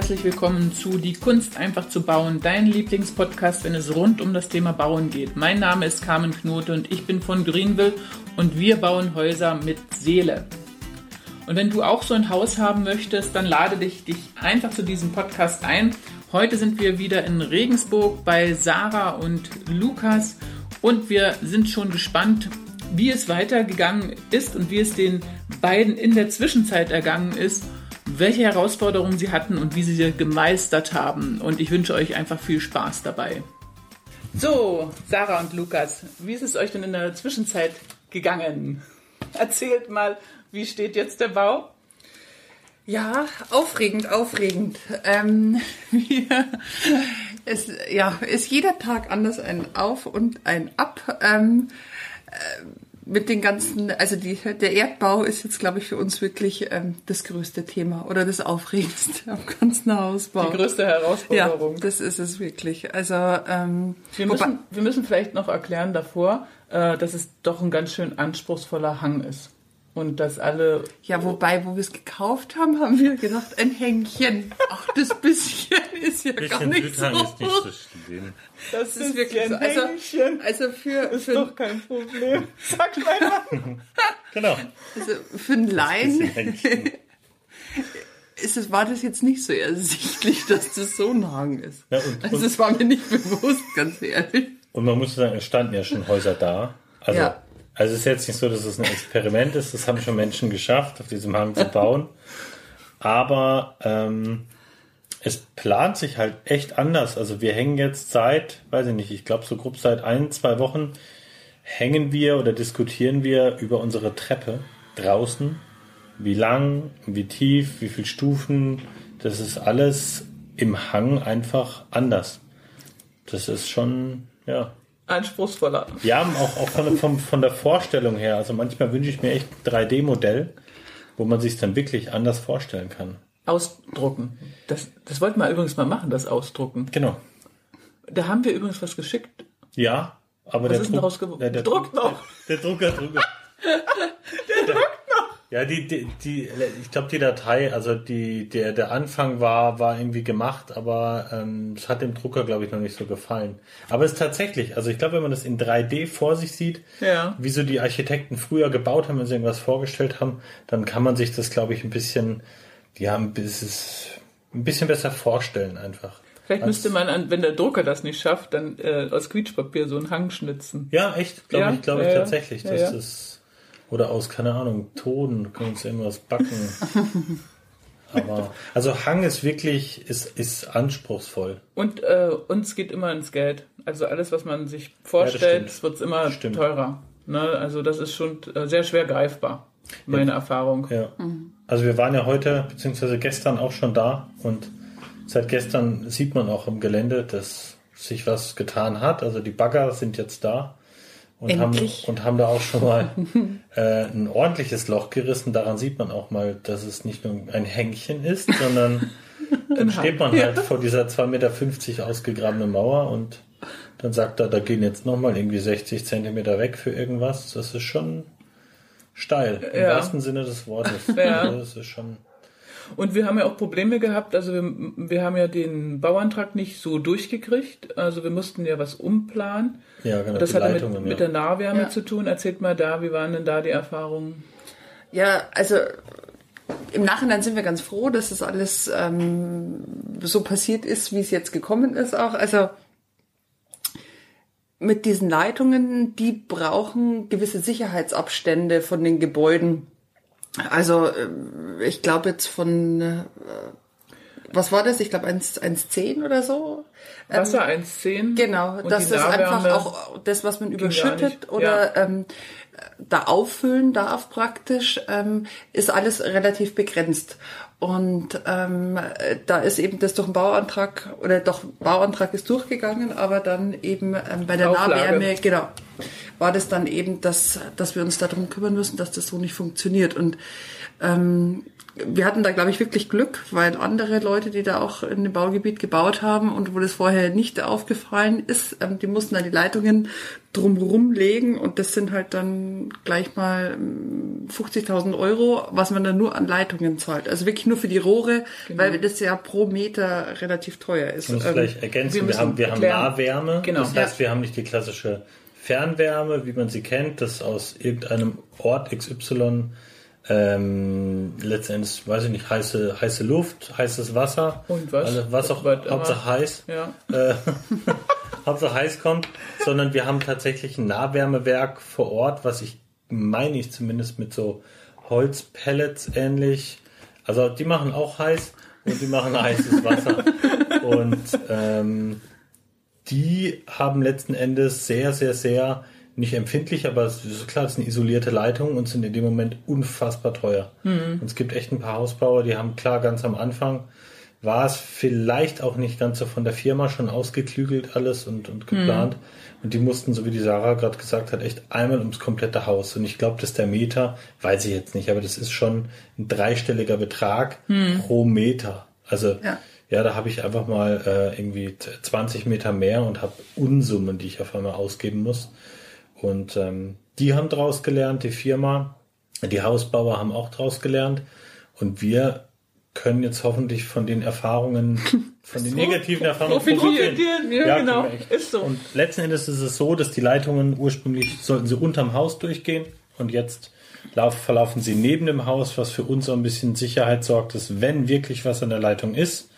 herzlich willkommen zu Die Kunst einfach zu bauen, dein Lieblingspodcast, wenn es rund um das Thema Bauen geht. Mein Name ist Carmen Knote und ich bin von Greenville und wir bauen Häuser mit Seele. Und wenn du auch so ein Haus haben möchtest, dann lade dich, dich einfach zu diesem Podcast ein. Heute sind wir wieder in Regensburg bei Sarah und Lukas und wir sind schon gespannt, wie es weitergegangen ist und wie es den beiden in der Zwischenzeit ergangen ist welche Herausforderungen sie hatten und wie sie sie gemeistert haben. Und ich wünsche euch einfach viel Spaß dabei. So, Sarah und Lukas, wie ist es euch denn in der Zwischenzeit gegangen? Erzählt mal, wie steht jetzt der Bau? Ja, aufregend, aufregend. Ähm, es ja, ist jeder Tag anders ein Auf und ein Ab. Ähm, äh, mit den ganzen, also die, der Erdbau ist jetzt, glaube ich, für uns wirklich ähm, das größte Thema oder das Aufregendste am ganzen Hausbau. Die größte Herausforderung. Ja, das ist es wirklich. Also ähm, wir, müssen, wir müssen vielleicht noch erklären davor, äh, dass es doch ein ganz schön anspruchsvoller Hang ist und dass alle. Ja, wobei, wo wir es gekauft haben, haben wir gedacht, ein Hängchen. Ach, das bisschen ist ja bisschen gar nicht so. ist nicht so schlimm. Das, das ist wirklich so. Also, also für ist für doch kein Problem. Sag mal. genau. Also für einen Laien ist es, war das jetzt nicht so ersichtlich, dass das so ein Hang ist. Ja, und, also es war mir nicht bewusst, ganz ehrlich. Und man muss sagen, es standen ja schon Häuser da. Also ja. Also es ist jetzt nicht so, dass es ein Experiment ist, das haben schon Menschen geschafft, auf diesem Hang zu bauen. Aber ähm, es plant sich halt echt anders. Also wir hängen jetzt seit, weiß ich nicht, ich glaube so grob seit ein, zwei Wochen hängen wir oder diskutieren wir über unsere Treppe draußen. Wie lang, wie tief, wie viele Stufen. Das ist alles im Hang einfach anders. Das ist schon, ja, anspruchsvoller. Ja, auch, auch von, von, von der Vorstellung her. Also manchmal wünsche ich mir echt ein 3D-Modell, wo man sich dann wirklich anders vorstellen kann. Ausdrucken. Das, das wollten wir übrigens mal machen, das Ausdrucken. Genau. Da haben wir übrigens was geschickt. Ja, aber was der, ist Druck, daraus? Der, der, druckt noch. Der, der Drucker, Drucker. ja, die, die, die ich glaube, die Datei, also die, der, der Anfang war, war irgendwie gemacht, aber ähm, es hat dem Drucker, glaube ich, noch nicht so gefallen. Aber es ist tatsächlich, also ich glaube, wenn man das in 3D vor sich sieht, ja. wie so die Architekten früher gebaut haben, wenn sie irgendwas vorgestellt haben, dann kann man sich das, glaube ich, ein bisschen, ja, ein bisschen, ein bisschen besser vorstellen einfach. Vielleicht müsste man, wenn der Drucker das nicht schafft, dann äh, aus Quietschpapier so einen Hang schnitzen. Ja, echt, glaube ja? ich, glaube ich ja, tatsächlich. Das ist oder aus, keine Ahnung, Toden, können uns irgendwas backen. Aber, also Hang ist wirklich, ist, ist anspruchsvoll. Und äh, uns geht immer ins Geld. Also alles, was man sich vorstellt, ja, wird immer stimmt. teurer. Ne? Also das ist schon äh, sehr schwer greifbar, meine ja. Erfahrung. Ja. Also wir waren ja heute, beziehungsweise gestern auch schon da und seit gestern sieht man auch im Gelände, dass sich was getan hat. Also die Bagger sind jetzt da und haben, und haben da auch schon mal äh, ein ordentliches Loch gerissen. Daran sieht man auch mal, dass es nicht nur ein Hängchen ist, sondern dann steht man halt ja. vor dieser 2,50 Meter ausgegrabene Mauer und dann sagt er, da gehen jetzt nochmal irgendwie 60 Zentimeter weg für irgendwas. Das ist schon steil, im Ja. wahrsten Sinne des Wortes. Ja. Also Das ist schon. Und wir haben ja auch Probleme gehabt. Also wir, wir haben ja den Bauantrag nicht so durchgekriegt. Also wir mussten ja was umplanen. Ja, genau. Das hatte mit, Leitungen, mit ja. der Nahwärme Ja. zu tun. Erzählt mal da, wie waren denn da die Erfahrungen? Ja, also im Nachhinein sind wir ganz froh, dass das alles ähm, so passiert ist, wie es jetzt gekommen ist auch. Also mit diesen Leitungen, die brauchen gewisse Sicherheitsabstände von den Gebäuden. Also äh, ich glaube jetzt von, äh, was war das? Ich glaube 1,10 oder so. Ähm, Wasser 1,10. Genau, und das ist einfach auch das, was man überschüttet oder ähm, da auffüllen darf praktisch, ähm, ist alles relativ begrenzt. Und ähm, da ist eben das durch den Bauantrag oder doch Bauantrag ist durchgegangen, aber dann eben ähm, bei der Auflage. Nahwärme, genau, war das dann eben, dass, dass wir uns darum kümmern müssen, dass das so nicht funktioniert. Und ähm, wir hatten da, glaube ich, wirklich Glück, weil andere Leute, die da auch in dem Baugebiet gebaut haben und wo das vorher nicht aufgefallen ist, ähm, die mussten da die Leitungen drumherum legen und das sind halt dann gleich mal 50.000 ähm, Euro, was man dann nur an Leitungen zahlt. Also wirklich nur für die Rohre, genau. weil das ja pro Meter relativ teuer ist. Ich muss ähm, vielleicht ergänzen, wir, wir haben, wir haben Nahwärme, genau. das heißt, ja. wir haben nicht die klassische Fernwärme, wie man sie kennt, das aus irgendeinem Ort XY ähm, letztendlich, weiß ich nicht, heiße, heiße Luft, heißes Wasser. Und was? Also was auch Hauptsache heiß. Ja. Äh, Hauptsache heiß kommt, sondern wir haben tatsächlich ein Nahwärmewerk vor Ort, was ich meine ich zumindest mit so Holzpellets ähnlich. Also die machen auch heiß und die machen heißes Wasser. und ähm, die haben letzten Endes sehr, sehr, sehr nicht empfindlich, aber es ist klar, es sind isolierte Leitungen und sind in dem Moment unfassbar teuer. Mhm. Und es gibt echt ein paar Hausbauer, die haben klar ganz am Anfang war es vielleicht auch nicht ganz so von der Firma schon ausgeklügelt alles und, und geplant. Mhm. Und die mussten, so wie die Sarah gerade gesagt hat, echt einmal ums komplette Haus. Und ich glaube, dass der Meter, weiß ich jetzt nicht, aber das ist schon ein dreistelliger Betrag mhm. pro Meter. Also ja, ja da habe ich einfach mal äh, irgendwie 20 Meter mehr und habe Unsummen, die ich auf einmal ausgeben muss. Und ähm, die haben draus gelernt, die Firma, die Hausbauer haben auch draus gelernt. Und wir können jetzt hoffentlich von den Erfahrungen, von den negativen Erfahrungen profitieren. Ja, ja, genau. Ist so. Und letzten Endes ist es so, dass die Leitungen ursprünglich sollten sie unterm Haus durchgehen und jetzt verlaufen sie neben dem Haus, was für uns so ein bisschen Sicherheit sorgt, dass wenn wirklich was an der Leitung ist,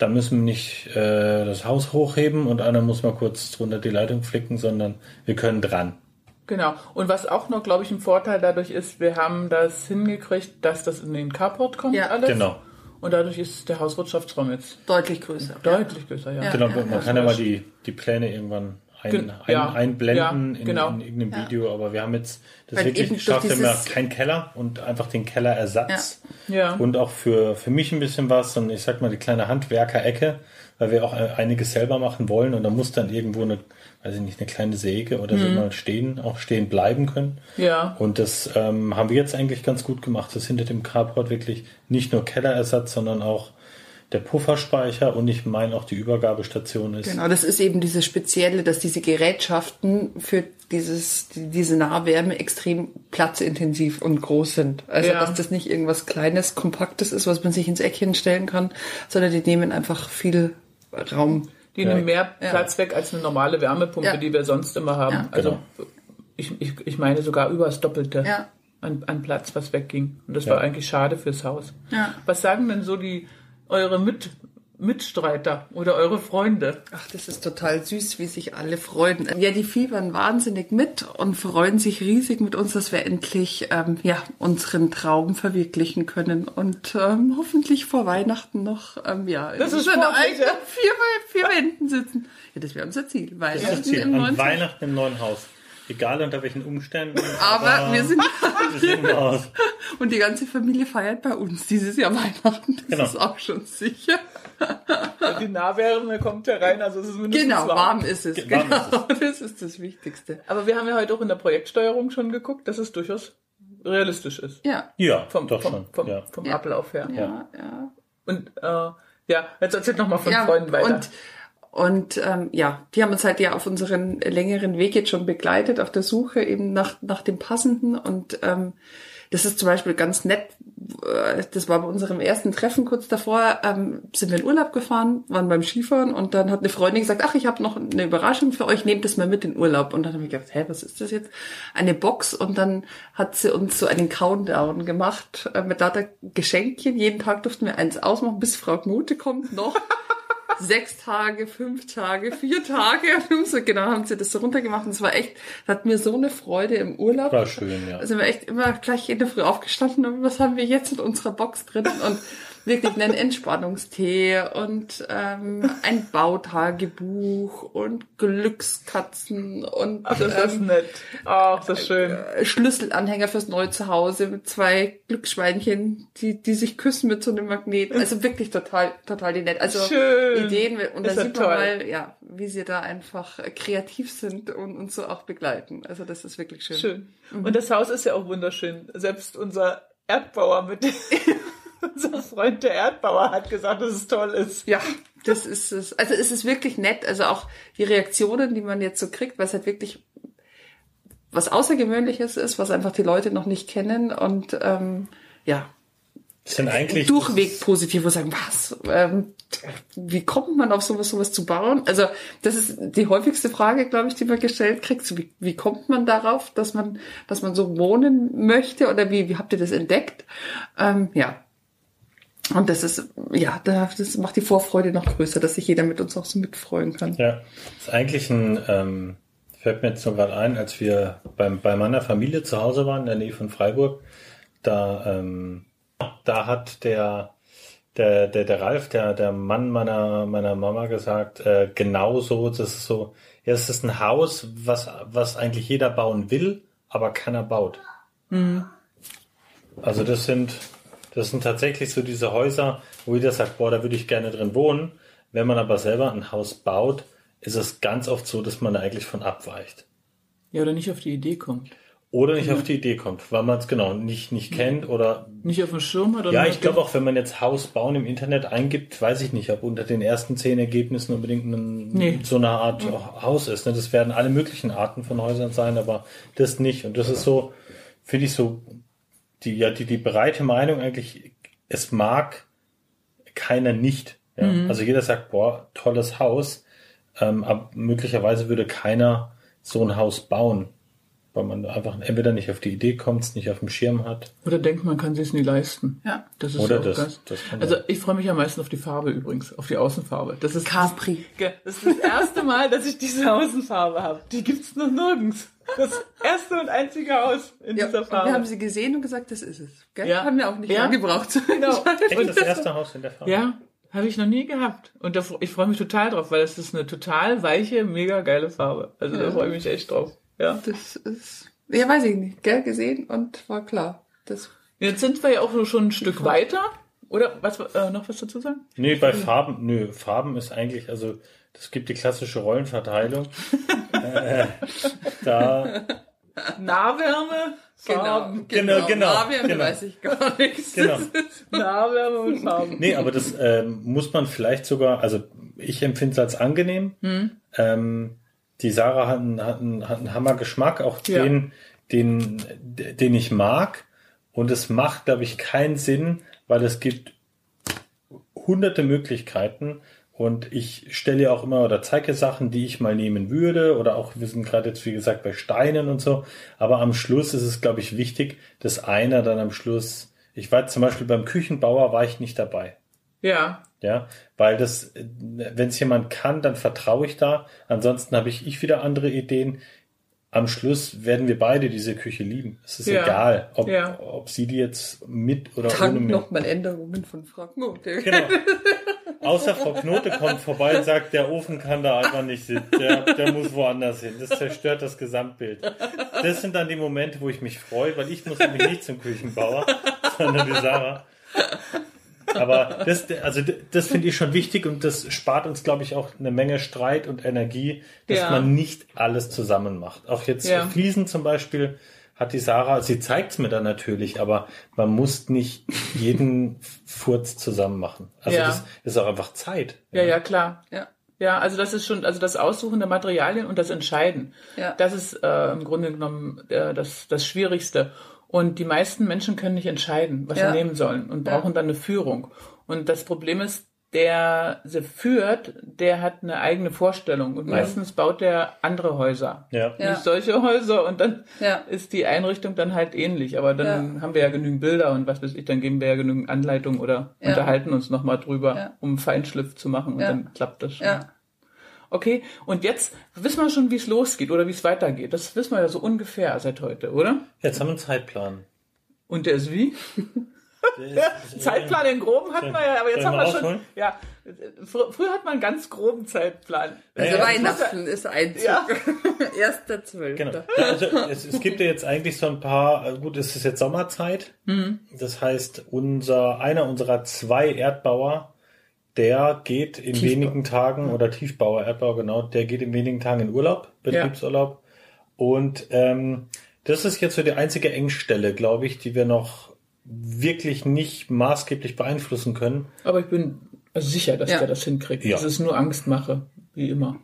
dann müssen wir nicht äh, das Haus hochheben und einer muss mal kurz drunter die Leitung flicken, sondern wir können dran. Genau. Und was auch noch, glaube ich, ein Vorteil dadurch ist, wir haben das hingekriegt, dass das in den Carport kommt ja. alles. Genau. Und dadurch ist der Hauswirtschaftsraum jetzt deutlich größer. Deutlich größer, ja. Genau, man kann ja mal die, die Pläne irgendwann ein, ein, ja. einblenden ja, genau. in, in, irgendeinem Video, aber wir haben jetzt das Weil wirklich geschafft, wir haben ja keinen Keller und einfach den Kellerersatz. Ja. Und auch für, für mich ein bisschen was und ich sag mal die kleine Handwerkerecke, weil wir auch einiges selber machen wollen und da muss dann irgendwo eine, weiß ich nicht, eine kleine Säge oder so mhm. mal stehen, auch stehen bleiben können. Ja. Und das ähm, haben wir jetzt eigentlich ganz gut gemacht, dass hinter dem Carport wirklich nicht nur Kellerersatz, sondern auch der Pufferspeicher und ich meine auch die Übergabestation ist. Genau, das ist eben diese spezielle, dass diese Gerätschaften für dieses, diese Nahwärme extrem platzintensiv und groß sind. Also, ja. dass das nicht irgendwas Kleines, Kompaktes ist, was man sich ins Eckchen stellen kann, sondern die nehmen einfach viel Raum. Die nehmen mehr Platz ja. weg als eine normale Wärmepumpe, ja. die wir sonst immer haben. Also, genau. ich, ich, ich meine sogar über das Doppelte. An, an Platz, was wegging. Und das war eigentlich schade fürs Haus. Was sagen denn so die, eure Mit Mitstreiter oder eure Freunde. Ach, das ist total süß, wie sich alle freuen. Ja, die fiebern wahnsinnig mit und freuen sich riesig mit uns, dass wir endlich ähm, ja unseren Traum verwirklichen können und ähm, hoffentlich vor Weihnachten noch ähm, ja das ist schon vier, vier Wänden sitzen. Ja, das wäre unser Ziel. Weihnachten das ist Ziel. Im An Weihnachten im neuen Haus. Egal unter welchen Umständen. Aber, aber wir sind, wir sind raus. Und die ganze Familie feiert bei uns dieses Jahr Weihnachten. Das genau. ist auch schon sicher. Die Nahwärme kommt herein, also es ist mindestens Genau, warm, warm ist es. Genau, genau. das ist das Wichtigste. Aber wir haben ja heute auch in der Projektsteuerung schon geguckt, dass es durchaus realistisch ist. Ja. Ja, vom, doch vom, schon. Vom, ja. vom Ablauf her. Ja, ja. Und äh, ja, jetzt erzählt noch mal von ja, Freunden weiter. Und und ähm, ja, die haben uns halt ja auf unseren längeren Weg jetzt schon begleitet, auf der Suche eben nach, nach dem Passenden. Und ähm, das ist zum Beispiel ganz nett. Äh, das war bei unserem ersten Treffen kurz davor, ähm, sind wir in Urlaub gefahren, waren beim Skifahren und dann hat eine Freundin gesagt, ach, ich habe noch eine Überraschung für euch, nehmt das mal mit in Urlaub. Und dann habe ich gedacht, hä, was ist das jetzt? Eine Box und dann hat sie uns so einen Countdown gemacht äh, mit lauter Geschenkchen. Jeden Tag durften wir eins ausmachen, bis Frau Knute kommt noch. sechs Tage, fünf Tage, vier Tage. So genau haben sie das so runtergemacht. Und es war echt, hat mir so eine Freude im Urlaub. War schön, ja. Also wir echt immer gleich in der Früh aufgestanden und was haben wir jetzt in unserer Box drin? Und wirklich einen Entspannungstee und ähm, ein Bautagebuch und Glückskatzen und Ach, das ist ähm, nett. Ach, das ist schön. Äh, Schlüsselanhänger fürs neue Zuhause mit zwei Glücksschweinchen, die die sich küssen mit so einem Magnet. Also wirklich total total die nett. Also schön. Ideen und da sieht man mal, ja, wie sie da einfach kreativ sind und uns so auch begleiten. Also das ist wirklich schön. Schön. Mhm. Und das Haus ist ja auch wunderschön. Selbst unser Erdbauer mit Unser Freund der Erdbauer hat gesagt, dass es toll ist. Ja, das ist es. Also es ist wirklich nett. Also auch die Reaktionen, die man jetzt so kriegt, was halt wirklich was Außergewöhnliches ist, was einfach die Leute noch nicht kennen und ähm, ja, sind eigentlich durchweg positiv, wo sagen, was, ähm, wie kommt man auf sowas, sowas zu bauen? Also das ist die häufigste Frage, glaube ich, die man gestellt kriegt. So, wie, wie kommt man darauf, dass man, dass man so wohnen möchte oder wie, wie habt ihr das entdeckt? Ähm, ja. Und das ist, ja, das macht die Vorfreude noch größer, dass sich jeder mit uns auch so mitfreuen kann. Ja, das ist eigentlich ein, ähm, fällt mir jetzt so gerade ein, als wir beim, bei meiner Familie zu Hause waren, in der Nähe von Freiburg, da, ähm, da hat der, der, der, der Ralf, der, der Mann meiner, meiner Mama gesagt, äh, genauso, das ist so, ja, es ist ein Haus, was, was eigentlich jeder bauen will, aber keiner baut. Mhm. Also das sind, das sind tatsächlich so diese Häuser, wo jeder sagt, boah, da würde ich gerne drin wohnen. Wenn man aber selber ein Haus baut, ist es ganz oft so, dass man da eigentlich von abweicht. Ja, oder nicht auf die Idee kommt. Oder nicht mhm. auf die Idee kommt, weil man es genau nicht, nicht kennt oder. Nicht auf dem Schirm. Oder ja, ich glaube auch, wenn man jetzt Haus bauen im Internet eingibt, weiß ich nicht, ob unter den ersten zehn Ergebnissen unbedingt ein, nee. so eine Art mhm. Haus ist. Ne? Das werden alle möglichen Arten von Häusern sein, aber das nicht. Und das ist so, finde ich so, die, ja, die, die breite Meinung eigentlich, es mag keiner nicht. Ja? Mhm. Also jeder sagt, boah, tolles Haus, ähm, aber möglicherweise würde keiner so ein Haus bauen weil man einfach entweder nicht auf die Idee kommt, es nicht auf dem Schirm hat. Oder denkt, man kann es nie leisten. Ja. Das ist Oder das, das. das also ich freue mich am meisten auf die Farbe übrigens, auf die Außenfarbe. Das ist Capri. Das, ist das erste Mal, dass ich diese Außenfarbe habe. Die gibt's noch nirgends. Das erste und einzige Haus in ja, dieser Farbe. wir haben sie gesehen und gesagt, das ist es. Gell? Ja. Haben wir auch nicht ja. lange gebraucht. Genau. Echt das erste Haus in der Farbe. Ja. Habe ich noch nie gehabt. Und da, ich freue mich total drauf, weil es ist eine total weiche, mega geile Farbe. Also ja. da freue ich mich echt drauf. Ja. Das ist, ja, weiß ich nicht, gell, gesehen und war klar. Das Jetzt sind wir ja auch schon ein Stück weiter. Oder was äh, noch was dazu sagen? Nee, bei Farben, nö, Farben ist eigentlich, also das gibt die klassische Rollenverteilung. äh, da Nahwärme, Farben. Genau, genau. genau Nahwärme genau. weiß ich gar nichts. Genau. Nahwärme und Farben. Nee, aber das ähm, muss man vielleicht sogar, also ich empfinde es als angenehm. Hm. Ähm, die Sarah hat einen, hat einen, hat einen Hammergeschmack, auch ja. den, den, den ich mag. Und es macht, glaube ich, keinen Sinn, weil es gibt hunderte Möglichkeiten. Und ich stelle ja auch immer oder zeige Sachen, die ich mal nehmen würde. Oder auch, wir sind gerade jetzt, wie gesagt, bei Steinen und so. Aber am Schluss ist es, glaube ich, wichtig, dass einer dann am Schluss, ich war zum Beispiel beim Küchenbauer, war ich nicht dabei. Ja. Ja, weil das, wenn es jemand kann, dann vertraue ich da. Ansonsten habe ich, ich wieder andere Ideen. Am Schluss werden wir beide diese Küche lieben. Es ist ja. egal, ob, ja. ob sie die jetzt mit oder Dank ohne mir. nochmal Änderungen von Frau Knote. Genau. Außer Frau Knote kommt vorbei und sagt, der Ofen kann da einfach nicht sitzen. Der, der muss woanders hin. Das zerstört das Gesamtbild. Das sind dann die Momente, wo ich mich freue, weil ich muss nämlich nicht zum Küchenbauer, sondern die Sarah. Aber das, also das finde ich schon wichtig und das spart uns, glaube ich, auch eine Menge Streit und Energie, dass ja. man nicht alles zusammen macht. Auch jetzt ja. Fliesen zum Beispiel hat die Sarah, sie zeigt es mir dann natürlich, aber man muss nicht jeden Furz zusammen machen. Also ja. das ist auch einfach Zeit. Ja, ja, klar. Ja. Ja, also das ist schon, also das Aussuchen der Materialien und das Entscheiden. Ja. Das ist äh, im Grunde genommen äh, das, das Schwierigste. Und die meisten Menschen können nicht entscheiden, was ja. sie nehmen sollen und brauchen ja. dann eine Führung. Und das Problem ist, der sie führt, der hat eine eigene Vorstellung und ja. meistens baut der andere Häuser. Ja. Nicht solche Häuser und dann ist die Einrichtung dann halt ähnlich. Aber dann haben wir ja genügend Bilder und was weiß ich, dann geben wir ja genügend Anleitung oder unterhalten uns nochmal drüber, um Feinschliff zu machen und dann klappt das schon. Okay, und jetzt wissen wir schon, wie es losgeht oder wie es weitergeht. Das wissen wir ja so ungefähr seit heute, oder? Jetzt haben wir einen Zeitplan. Und der ist wie? ja, Zeitplan in groben hatten wir ja, aber jetzt haben wir schon. Ja, fr früher hat man einen ganz groben Zeitplan. Also ja, Weihnachten ist Einzug. Ja. Erster Zwölf. Genau. Also es, es, gibt ja jetzt eigentlich so ein paar, äh, gut, es ist jetzt Sommerzeit. Mhm. Das heißt, unser, einer unserer zwei Erdbauer der geht in Tiefbau. wenigen Tagen, oder Tiefbauer, Erdbauer, genau, der geht in wenigen Tagen in Urlaub, Betriebsurlaub. Ja. Und ähm, das ist jetzt so die einzige Engstelle, glaube ich, die wir noch wirklich nicht maßgeblich beeinflussen können. Aber ich bin sicher, dass Ja. der das hinkriegt. Ja. Das ist nur Angstmache, wie immer.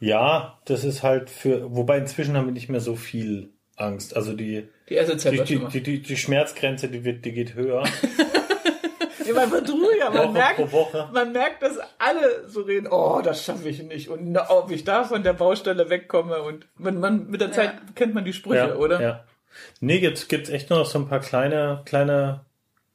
Ja, das ist halt für, wobei inzwischen haben wir nicht mehr so viel Angst. Also die, Die die, die, die Schmerzgrenze, die, wird, die geht höher. Ja, man wird ruhiger, man Woche merkt, pro Woche. man merkt, dass alle so reden, oh, das schaffe ich nicht und ob ich da von der Baustelle wegkomme und man, man mit der Zeit kennt man die Sprüche, oder? Ja. Nee, jetzt gibt's echt nur noch so ein paar kleine, kleine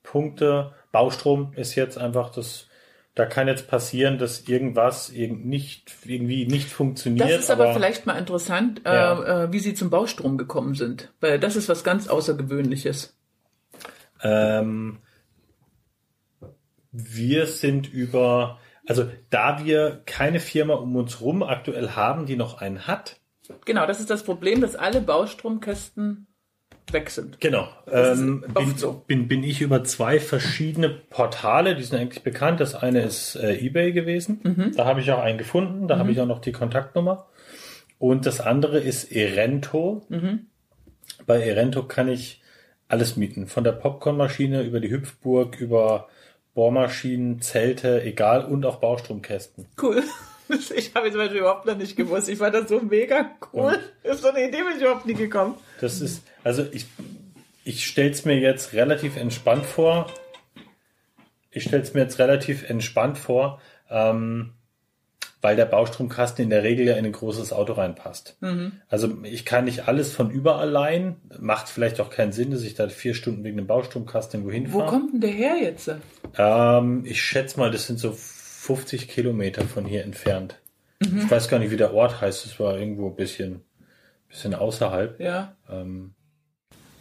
Punkte. Baustrom ist jetzt einfach das, da kann jetzt passieren, dass irgendwas irgend nicht, irgendwie nicht funktioniert. Das ist aber, vielleicht mal interessant, Ja. äh, äh, wie Sie zum Baustrom gekommen sind, weil das ist was ganz Außergewöhnliches. Ähm, wir sind über, also da wir keine Firma um uns rum aktuell haben, die noch einen hat. Genau, das ist das Problem, dass alle Baustromkästen weg sind. Genau. Ähm, bin, so. bin, bin ich über zwei verschiedene Portale, die sind eigentlich bekannt. Das eine ist äh, eBay gewesen. Mhm. Da habe ich auch einen gefunden. Da habe ich auch noch die Kontaktnummer. Und das andere ist Erento. Mhm. Bei Erento kann ich alles mieten. Von der Popcornmaschine über die Hüpfburg, über Bohrmaschinen, Zelte, egal, und auch Baustromkästen. Cool. Ich habe jetzt Beispiel überhaupt noch nicht gewusst. Ich fand das so mega cool. Ist so eine Idee bin ich überhaupt nie gekommen. Das ist, also ich, ich stelle es mir jetzt relativ entspannt vor. Ich stelle es mir jetzt relativ entspannt vor, ähm, weil der Baustromkasten in der Regel ja in ein großes Auto reinpasst. Also ich kann nicht alles von überall leihen. Macht vielleicht auch keinen Sinn, dass ich da vier Stunden wegen dem Baustromkasten irgendwo Wo hinfahre. kommt denn der her jetzt? Ähm, ich schätze mal, das sind so 50 Kilometer von hier entfernt. Ich weiß gar nicht, wie der Ort heißt. Das war irgendwo ein bisschen, bisschen außerhalb. Ja.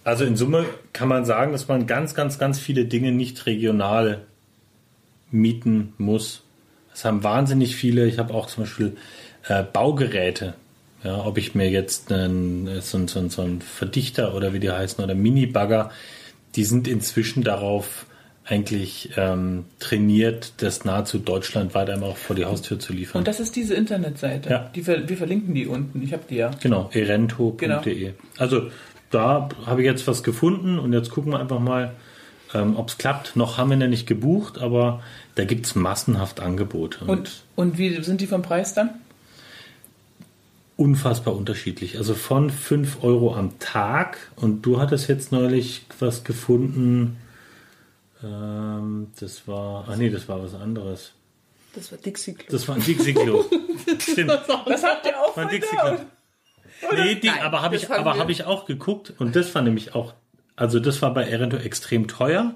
Also in Summe kann man sagen, dass man ganz, ganz, ganz viele Dinge nicht regional mieten muss. Es haben wahnsinnig viele, ich habe auch zum Beispiel äh, Baugeräte. Ja, ob ich mir jetzt einen, so, so, so einen Verdichter oder wie die heißen oder Mini-Bagger, die sind inzwischen darauf eigentlich ähm, trainiert, das nahezu deutschlandweit einmal auch vor die Haustür zu liefern. Und das ist diese Internetseite. Ja. Die wir verlinken die unten. Ich habe die ja. Genau, erento.de. Genau. Also da habe ich jetzt was gefunden und jetzt gucken wir einfach mal, ähm, ob es klappt. Noch haben wir ja nicht gebucht, aber da gibt es massenhaft Angebote. Und, und wie sind die vom Preis dann? unfassbar unterschiedlich. Also von 5 Euro am Tag und du hattest jetzt neulich was gefunden. Ähm, das war, ah nee, das war was anderes. Das war Dixie Klo. Das war ein Dixie-Klo. Stimmt. Das habt ihr auch Mein von Dixie-Klo. der? Nee, die, Nein, aber habe das ich, aber habe ich auch geguckt und das war nämlich auch, also das war bei Erento extrem teuer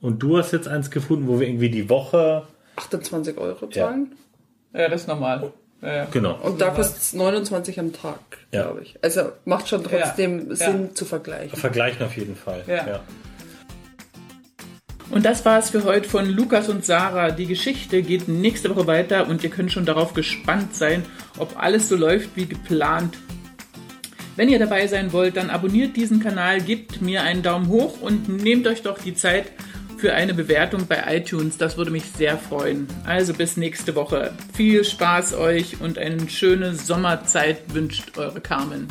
und du hast jetzt eins gefunden, wo wir irgendwie die Woche, 28 Euro zahlen. Ja, das ist normal. Ja, ja. genau, Und da kostet es 29 am Tag, Ja. glaube ich. Also macht schon trotzdem Ja. Sinn Ja. zu vergleichen. vergleichen auf jeden Fall. Ja. Und das war's für heute von Lukas und Sarah. Die Geschichte geht nächste Woche weiter und ihr könnt schon darauf gespannt sein, ob alles so läuft wie geplant. Wenn ihr dabei sein wollt, dann abonniert diesen Kanal, gebt mir einen Daumen hoch und nehmt euch doch die Zeit für eine Bewertung bei iTunes. Das würde mich sehr freuen. Also bis nächste Woche. Viel Spaß euch und eine schöne Sommerzeit wünscht eure Carmen.